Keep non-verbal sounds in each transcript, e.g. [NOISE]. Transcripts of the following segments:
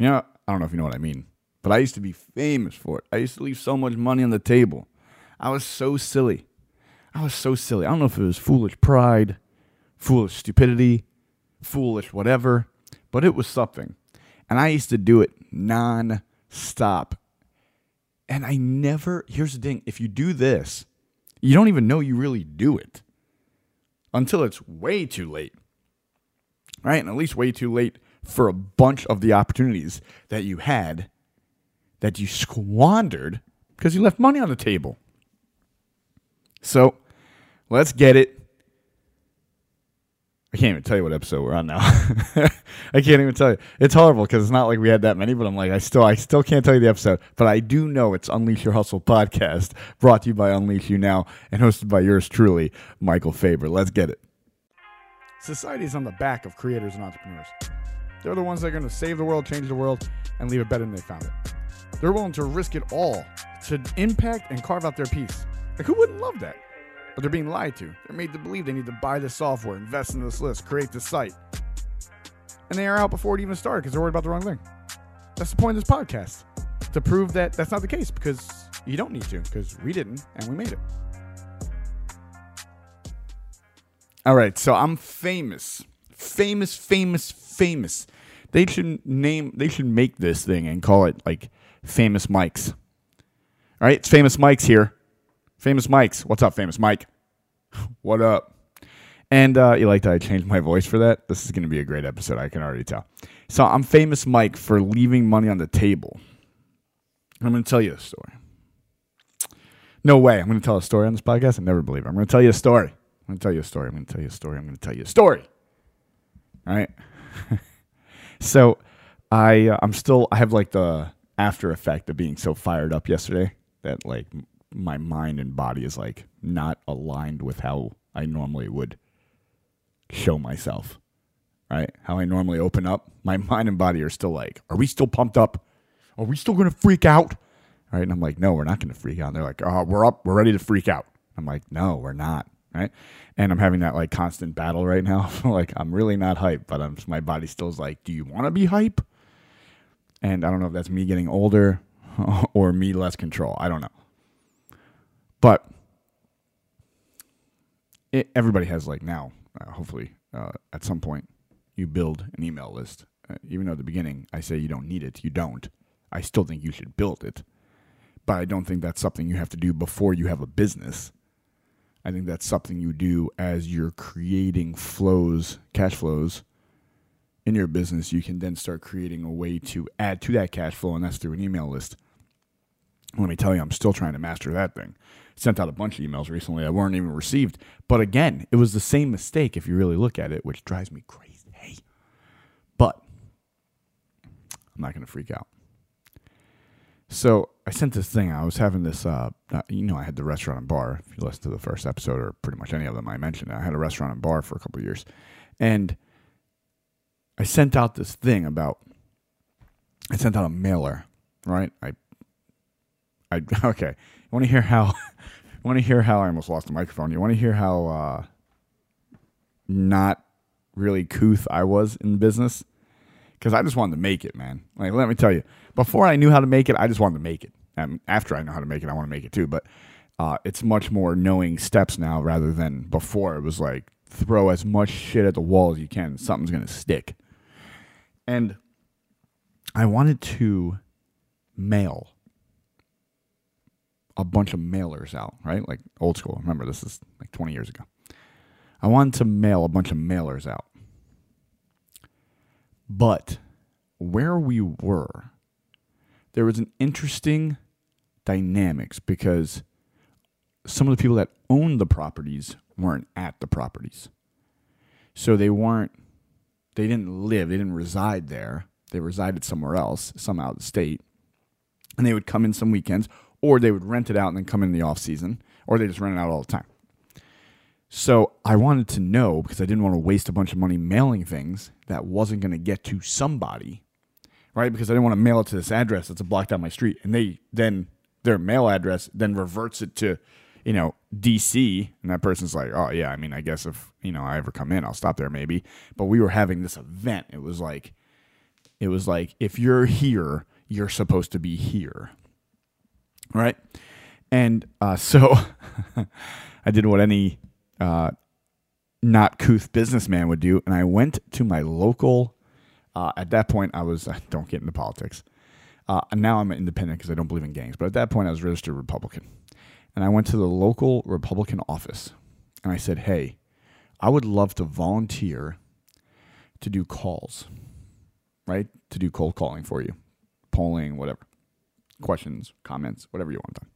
You know, I don't know if you know what I mean, but I used to be famous for it. I used to leave so much money on the table. I was so silly. I was so silly. I don't know if it was foolish pride, foolish stupidity, foolish whatever, but it was something. And I used to do it non stop. And I never, here's the thing if you do this, you don't even know you really do it until it's way too late. Right? And at least way too late for a bunch of the opportunities that you had that you squandered because you left money on the table. So let's get it. I can't even tell you what episode we're on now. [LAUGHS] I can't even tell you. It's horrible because it's not like we had that many, but I'm like, I still, I still can't tell you the episode. But I do know it's Unleash Your Hustle podcast, brought to you by Unleash You Now, and hosted by yours truly, Michael Faber. Let's get it. Society is on the back of creators and entrepreneurs. They're the ones that are going to save the world, change the world, and leave it better than they found it. They're willing to risk it all to impact and carve out their piece. Like, who wouldn't love that? But they're being lied to. They're made to believe they need to buy this software, invest in this list, create this site. And they are out before it even started because they're worried about the wrong thing. That's the point of this podcast to prove that that's not the case because you don't need to because we didn't and we made it. All right, so I'm famous. Famous, famous, famous. They should name they should make this thing and call it like Famous Mike's. All right, it's Famous Mike's here. Famous Mike's. What's up, Famous Mike? [LAUGHS] what up? And uh, you like that I changed my voice for that? This is going to be a great episode. I can already tell. So I'm Famous Mike for leaving money on the table. I'm going to tell you a story. No way. I'm going to tell a story on this podcast. I never believe it. I'm going to tell you a story. I'm going to tell you a story. I'm going to tell you a story. I'm going to tell you a story. Right. [LAUGHS] so I uh, I'm still I have like the after effect of being so fired up yesterday that like my mind and body is like not aligned with how I normally would show myself. Right? How I normally open up. My [LAUGHS] mind and body are still like, are we still pumped up? Are we still gonna freak out? Right? And I'm like, no, we're not gonna freak out. And they're like, oh, we're up, we're ready to freak out. I'm like, no, we're not. Right? And I'm having that like constant battle right now. [LAUGHS] like I'm really not hype, but I'm my body still is like, do you want to be hype? And I don't know if that's me getting older [LAUGHS] or me less control. I don't know. But it, everybody has like now, uh, hopefully, uh, at some point, you build an email list. Uh, even though at the beginning I say you don't need it, you don't. I still think you should build it. But I don't think that's something you have to do before you have a business. I think that's something you do as you're creating flows, cash flows in your business. You can then start creating a way to add to that cash flow, and that's through an email list. Let me tell you, I'm still trying to master that thing. Sent out a bunch of emails recently that weren't even received. But again, it was the same mistake if you really look at it, which drives me crazy. But I'm not going to freak out. So I sent this thing. I was having this, uh, you know, I had the restaurant and bar. If you listen to the first episode or pretty much any of them I mentioned, I had a restaurant and bar for a couple years. And I sent out this thing about, I sent out a mailer, right? I, I, [LAUGHS] okay. You want to hear how, [LAUGHS] you want to hear how I almost lost the microphone. You want to hear how, uh, not really couth I was in business? Because I just wanted to make it, man. Like, let me tell you, before I knew how to make it, I just wanted to make it. And after I know how to make it, I want to make it too. But uh, it's much more knowing steps now rather than before. It was like throw as much shit at the wall as you can. Something's to stick. And I wanted to mail a bunch of mailers out, right? Like old school. Remember, this is like 20 years ago. I wanted to mail a bunch of mailers out. But where we were, there was an interesting dynamics because some of the people that owned the properties weren't at the properties. So they weren't they didn't live, they didn't reside there. They resided somewhere else, some out of state. And they would come in some weekends, or they would rent it out and then come in the off season, or they just rent it out all the time. So I wanted to know because I didn't want to waste a bunch of money mailing things that wasn't going to get to somebody, right? Because I didn't want to mail it to this address that's a block down my street, and they then their mail address then reverts it to, you know, DC, and that person's like, oh yeah, I mean, I guess if you know I ever come in, I'll stop there maybe. But we were having this event. It was like It was like, if you're here, you're supposed to be here. Right? And uh, [LAUGHS] so [LAUGHS] I did what any uh, not couth businessman would do. And I went to my local, uh, at that point, I was, [LAUGHS] don't get into politics. Uh, now I'm independent because I don't believe in gangs. But at that point, I was registered Republican. And I went to the local Republican office and I said, hey, I would love to volunteer to do calls, right? To do cold calling for you, polling, whatever, questions, comments, whatever you want done.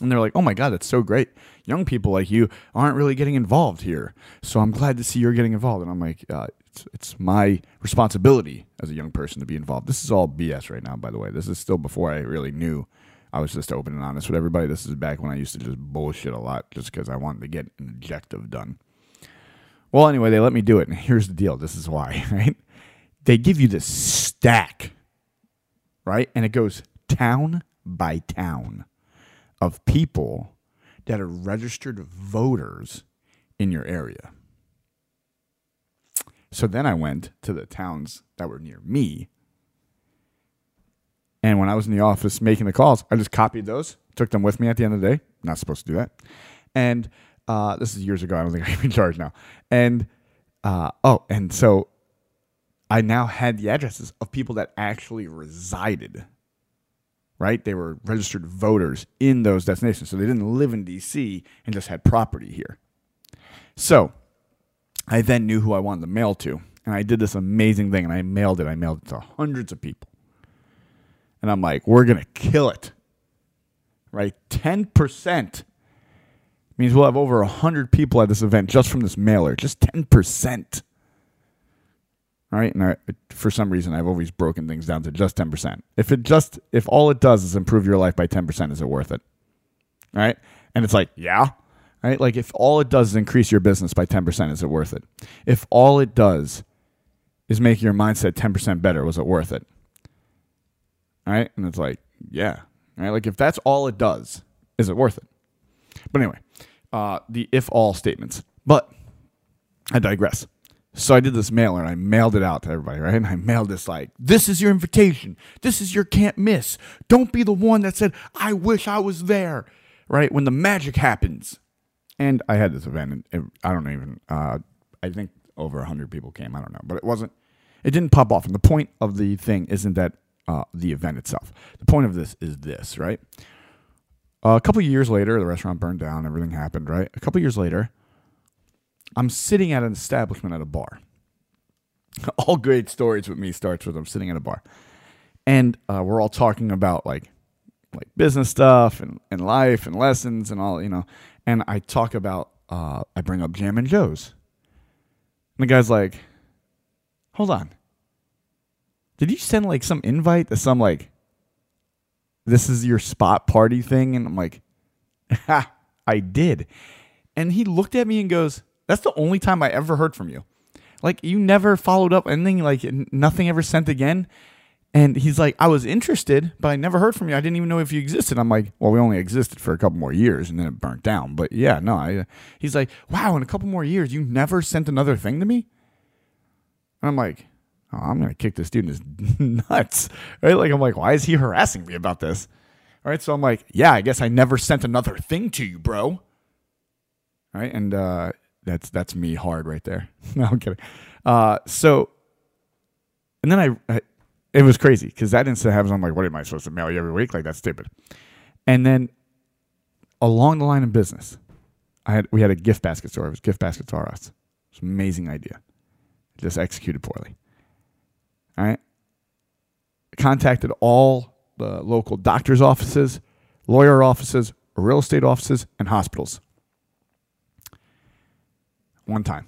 And they're like, oh my God, that's so great. Young people like you aren't really getting involved here. So I'm glad to see you're getting involved. And I'm like, uh, it's, it's my responsibility as a young person to be involved. This is all BS right now, by the way. This is still before I really knew I was just open and honest with everybody. This is back when I used to just bullshit a lot just because I wanted to get an objective done. Well, anyway, they let me do it. And here's the deal this is why, [LAUGHS] right? They give you this stack, right? And it goes town by town of people that are registered voters in your area. So then I went to the towns that were near me. And when I was in the office making the calls, I just copied those, took them with me at the end of the day. Not supposed to do that. And uh, this is years ago. I don't think [LAUGHS] I'm be charged now. And uh, oh, and so I now had the addresses of people that actually resided right? They were registered voters in those destinations. So they didn't live in DC and just had property here. So I then knew who I wanted to mail to. And I did this amazing thing and I mailed it. I mailed it to hundreds of people. And I'm like, we're going to kill it. Right? 10% means we'll have over 100 people at this event just from this mailer. Just 10% right? And I, for some reason, I've always broken things down to just ten percent. If it just if all it does is improve your life by ten percent, is it worth it? Right? And it's like, yeah, right? Like if all it does is increase your business by ten percent, is it worth it? If all it does is make your mindset ten percent better, was it worth it? Right? And it's like, yeah, right? Like if that's all it does, is it worth it? But anyway, uh, the if all statements. But I digress. So I did this mailer and I mailed it out to everybody, right? And I mailed this like, this is your invitation. This is your can't miss. Don't be the one that said, I wish I was there, right? When the magic happens. And I had this event and I don't even, uh, I think over 100 people came. I don't know. But it wasn't, it didn't pop off. And the point of the thing isn't that uh, the event itself. The point of this is this, right? Uh, a couple years later, the restaurant burned down, everything happened, right? A couple years later, I'm sitting at an establishment at a bar. [LAUGHS] all great stories with me starts with I'm sitting at a bar, and uh, we're all talking about like like business stuff and, and life and lessons and all you know. And I talk about uh, I bring up Jam and Joe's, and the guy's like, "Hold on, did you send like some invite to some like this is your spot party thing?" And I'm like, "Ha, [LAUGHS] I did." And he looked at me and goes, that's the only time I ever heard from you. Like you never followed up anything, like nothing ever sent again. And he's like, I was interested, but I never heard from you. I didn't even know if you existed. I'm like, well, we only existed for a couple more years and then it burnt down. But yeah, no. I, he's like, wow, in a couple more years, you never sent another thing to me? And I'm like, oh, I'm to kick this dude in his [LAUGHS] nuts. Right? Like, I'm like, why is he harassing me about this? All right. So I'm like, yeah, I guess I never sent another thing to you, bro. All right. And, uh, that's that's me hard right there. [LAUGHS] no, I'm kidding. Uh, so, and then I, I it was crazy because that incident happens. I'm like, what am I supposed to mail you every week? Like that's stupid. And then along the line of business, I had we had a gift basket store. It was gift baskets are us. It's an amazing idea. Just executed poorly. All right. Contacted all the local doctor's offices, lawyer offices, real estate offices, and hospitals. One time.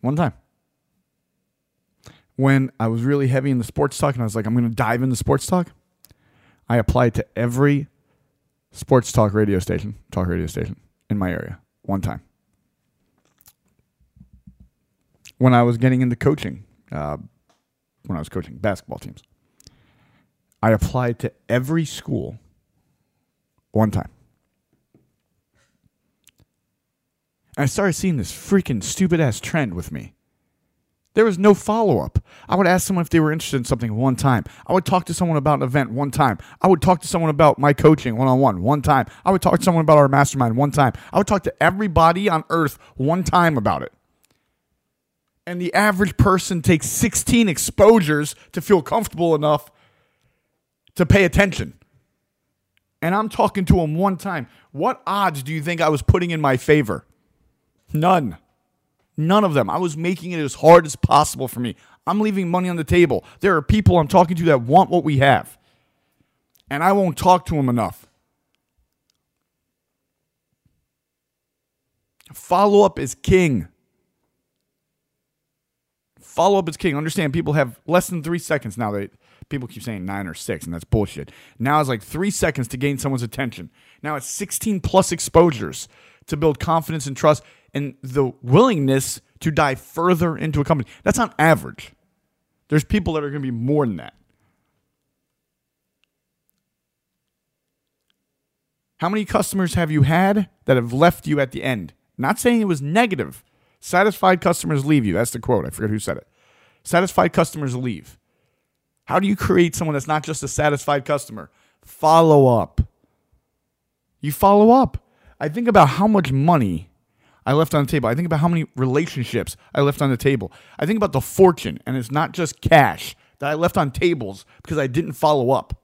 One time. When I was really heavy in the sports talk and I was like, I'm going to dive into sports talk, I applied to every sports talk radio station, talk radio station in my area one time. When I was getting into coaching, uh, when I was coaching basketball teams, I applied to every school one time. I started seeing this freaking stupid ass trend with me. There was no follow up. I would ask someone if they were interested in something one time. I would talk to someone about an event one time. I would talk to someone about my coaching one on one one time. I would talk to someone about our mastermind one time. I would talk to everybody on earth one time about it. And the average person takes 16 exposures to feel comfortable enough to pay attention. And I'm talking to them one time. What odds do you think I was putting in my favor? None. None of them. I was making it as hard as possible for me. I'm leaving money on the table. There are people I'm talking to that want what we have. And I won't talk to them enough. Follow up is king. Follow up is king. Understand people have less than three seconds now. They people keep saying nine or six, and that's bullshit. Now it's like three seconds to gain someone's attention. Now it's 16 plus exposures to build confidence and trust and the willingness to dive further into a company. That's on average. There's people that are going to be more than that. How many customers have you had that have left you at the end? Not saying it was negative. Satisfied customers leave you. That's the quote. I forget who said it. Satisfied customers leave. How do you create someone that's not just a satisfied customer? Follow up. You follow up. I think about how much money I left on the table. I think about how many relationships I left on the table. I think about the fortune, and it's not just cash that I left on tables because I didn't follow up.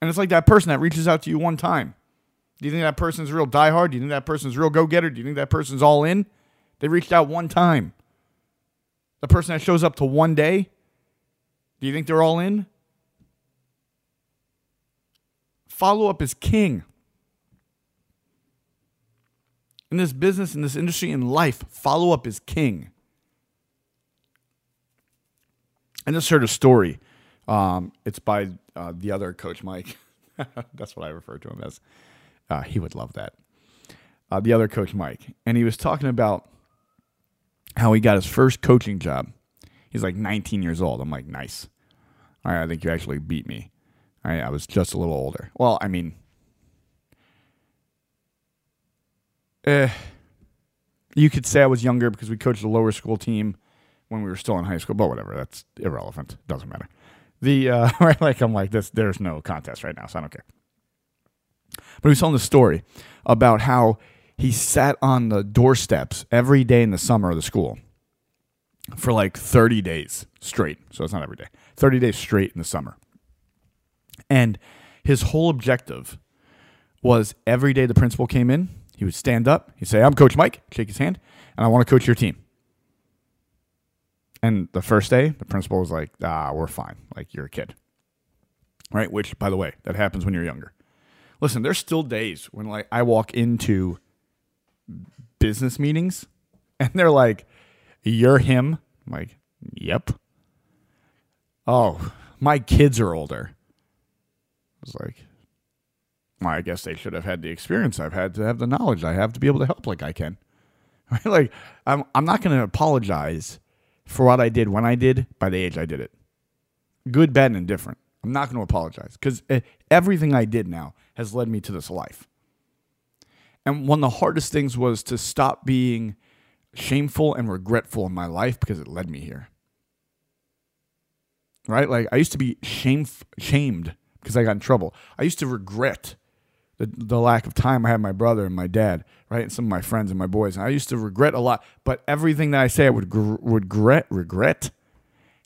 And it's like that person that reaches out to you one time. Do you think that person's real diehard? Do you think that person's real go getter? Do you think that person's all in? They reached out one time. The person that shows up to one day, do you think they're all in? Follow up is king in this business, in this industry, in life, follow up is king. I just heard a story. Um, it's by uh, the other coach, Mike. [LAUGHS] That's what I refer to him as. Uh, he would love that. Uh, the other coach, Mike. And he was talking about how he got his first coaching job. He's like 19 years old. I'm like, nice. All right, I think you actually beat me. I was just a little older. Well, I mean, eh, you could say I was younger because we coached a lower school team when we were still in high school, but whatever. That's irrelevant. Doesn't matter. The uh, [LAUGHS] right, like I'm like this. There's no contest right now, so I don't care. But he was telling the story about how he sat on the doorsteps every day in the summer of the school for like 30 days straight. So it's not every day. 30 days straight in the summer. And his whole objective was every day the principal came in, he would stand up. He'd say, I'm Coach Mike, shake his hand, and I want to coach your team. And the first day, the principal was like, ah, we're fine. Like, you're a kid. Right? Which, by the way, that happens when you're younger. Listen, there's still days when like I walk into business meetings [LAUGHS] and they're like, You're him? I'm like, Yep. Oh, my kids are older. I was like, I guess they should have had the experience I've had to have the knowledge I have to be able to help like I can. [LAUGHS] Like I'm I'm not going to apologize for what I did when I did by the age I did it. Good, bad, and indifferent. I'm not going to apologize because eh, everything I did now has led me to this life. And one of the hardest things was to stop being shameful and regretful in my life because it led me here. Right? Like I used to be shame, shamed because I got in trouble. I used to regret the, the lack of time I had my brother and my dad, right, and some of my friends and my boys. And I used to regret a lot, but everything that I say I would gr- would regret regret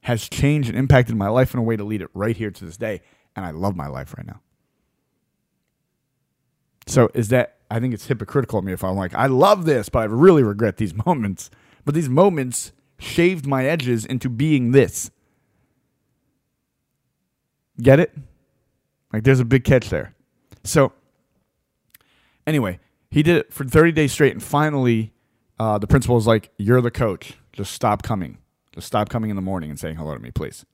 has changed and impacted my life in a way to lead it right here to this day, and I love my life right now. So is that I think it's hypocritical of me if I'm like I love this, but I really regret these [LAUGHS] moments. But these moments shaved my edges into being this. Get it? Like there's a big catch there. So Anyway, he did it for 30 days straight, and finally, uh, the principal was like, "You're the coach. Just stop coming. Just stop coming in the morning and saying hello to me, please."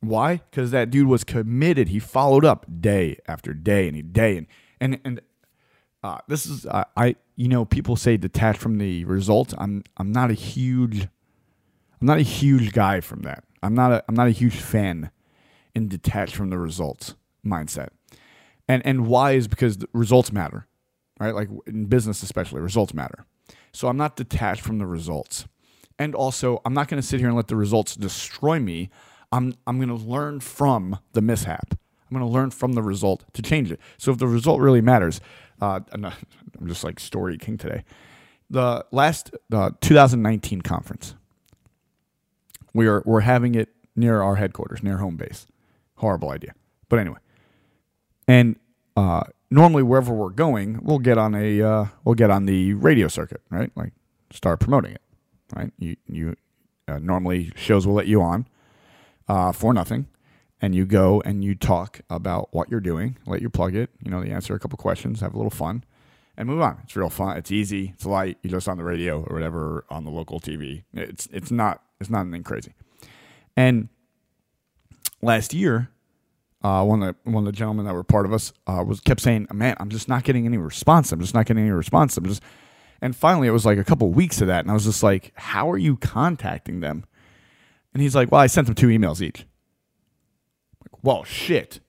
Why? Because that dude was committed. He followed up day after day and he day and and and uh, this is uh, I you know people say detached from the result. I'm I'm not a huge I'm not a huge guy from that. I'm not a I'm not a huge fan in detach from the results mindset and and why is because results matter right like in business especially results matter So I'm not detached from the results. And also, I'm not going to sit here and let the results destroy me. I'm, I'm going to learn from the mishap. I'm going to learn from the result to change it. So if the result really matters, uh, I'm, not, I'm just like story king today. The last uh, 2019 conference, we are we're having it near our headquarters, near home base. Horrible idea, but anyway. And uh, normally, wherever we're going, we'll get on a uh, we'll get on the radio circuit, right? Like start promoting it, right? You you uh, normally shows will let you on uh, for nothing, and you go and you talk about what you're doing. Let you plug it. You know, you answer a couple questions, have a little fun, and move on. It's real fun. It's easy. It's light. You just on the radio or whatever on the local TV. It's it's not it's not anything crazy. And last year, uh, one of the one of the gentlemen that were part of us uh, was kept saying, "Man, I'm just not getting any response. I'm just not getting any response. I'm just." And finally, it was like a couple of weeks of that, and I was just like, "How are you contacting them?" And he's like, "Well, I sent them two emails each." Like, well, shit.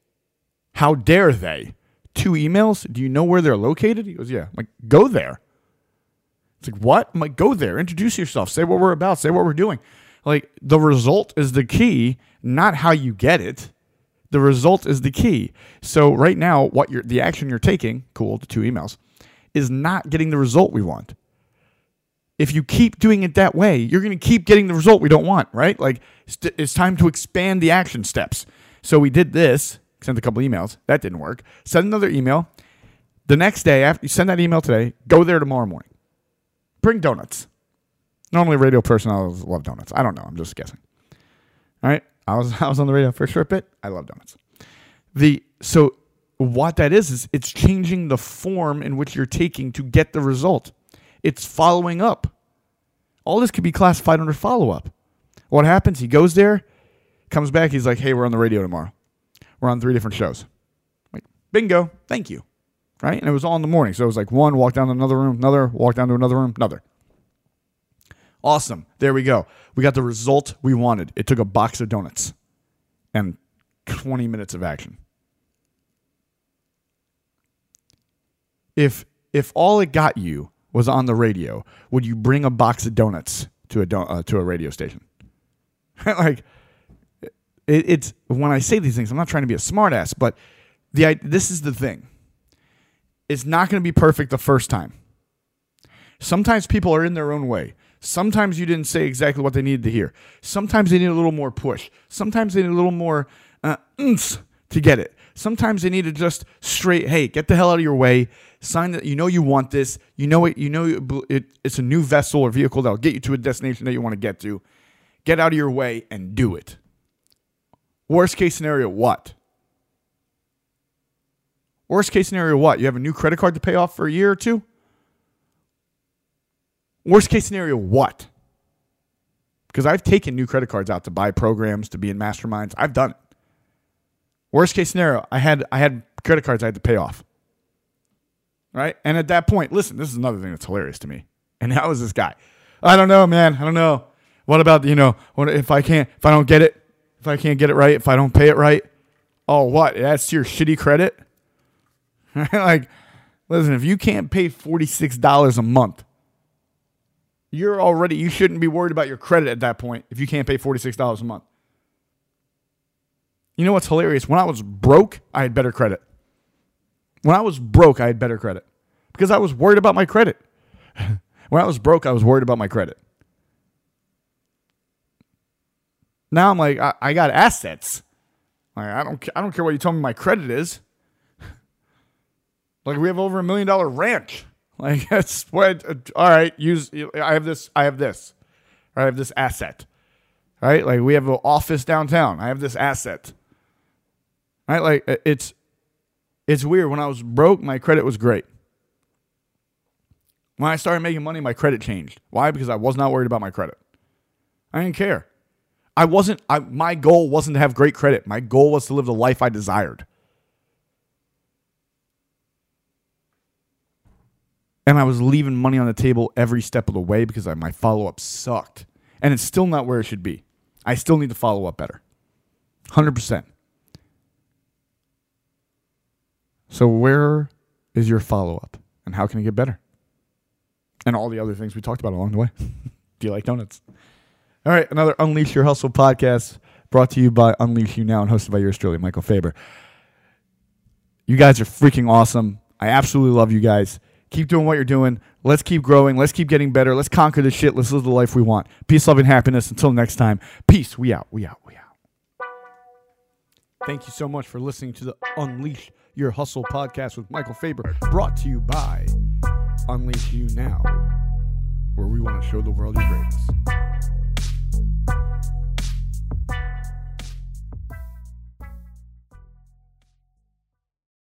How dare they? Two emails? Do you know where they're located? He goes, "Yeah." I'm like, "Go there." It's like, "What?" I'm like, "Go there. Introduce yourself. Say what we're about. Say what we're doing." Like the result is the key, not how you get it. The result is the key. So right now, what you're the action you're taking, cool, the two emails, is not getting the result we want. If you keep doing it that way, you're going to keep getting the result we don't want, right? Like st- it's time to expand the action steps. So we did this, sent a couple emails, that didn't work. Send another email. The next day, after you send that email today, go there tomorrow morning. Bring donuts. Normally, radio personalities love donuts. I don't know. I'm just guessing. All right. I was [LAUGHS] I was on the radio for a short bit. I love donuts. The so what that is is it's changing the form in which you're taking to get the result. It's following up. All this could be classified under follow up. What happens? He goes there, comes back. He's like, "Hey, we're on the radio tomorrow. We're on three different shows." like, bingo, thank you. Right, and it was all in the morning, so it was like one walk down to another room, another walk down to another room, another. Awesome. There we go. We got the result we wanted. It took a box of donuts and 20 minutes of action. If if all it got you was on the radio, would you bring a box of donuts to a don- uh, to a radio station? [LAUGHS] like it, it's when I say these things, I'm not trying to be a smartass, but the this is the thing. It's not going to be perfect the first time. Sometimes people are in their own way. Sometimes you didn't say exactly what they needed to hear. Sometimes they need a little more push. Sometimes they need a little more uh, to get it. Sometimes they need to just straight, hey, get the hell out of your way. Sign that you know you want this. You know it. You know it, it's a new vessel or vehicle that'll get you to a destination that you want to get to. Get out of your way and do it. Worst case scenario, what? Worst case scenario, what? You have a new credit card to pay off for a year or two? Worst case scenario, what? Because I've taken new credit cards out to buy programs, to be in masterminds. I've done it. Worst case scenario, I had I had credit cards I had to pay off. Right? And at that point, listen, this is another thing that's hilarious to me. And that was this guy. I don't know, man. I don't know. What about, you know, what if I can't if I don't get it, if I can't get it right, if I don't pay it right? Oh, what? That's your shitty credit? [LAUGHS] like, listen, if you can't pay $46 a month you're already you shouldn't be worried about your credit at that point if you can't pay $46 a month. You know what's hilarious? When I was broke, I had better credit. When I was broke, I had better credit because I was worried about my credit. [LAUGHS] when I was broke, I was worried about my credit. Now I'm like, I, I got assets. Like, I don't, I don't care what you tell me my credit is. [LAUGHS] like we have over a million dollar ranch. [LAUGHS] Like [LAUGHS] that's what. Uh, all right, use. I have this. I have this. I have this asset. Right, like we have an office downtown. I have this asset. Right, like it's it's weird. When I was broke, my credit was great. When I started making money, my credit changed. Why? Because I was not worried about my credit. I didn't care. I wasn't. I, my goal wasn't to have great credit. My goal was to live the life I desired. And I was leaving money on the table every step of the way because I, my follow up sucked. And it's still not where it should be. I still need to follow up better. 100%. So, where is your follow up and how can it get better? and all the other things we talked about along the way. [LAUGHS] Do you like donuts? All right, another Unleash Your Hustle podcast brought to you by Unleash You Now and hosted by yours truly, Michael Faber. You guys are freaking awesome. I absolutely love you guys. Keep doing what you're doing. Let's keep growing. Let's keep getting better. Let's conquer this shit. Let's live the life we want. Peace, love, and happiness. Until next time, peace. We out. We out. We out. Thank you so much for listening to the Unleash Your Hustle podcast with Michael Faber, brought to you by Unleash You Now, where we want to show the world your greatness.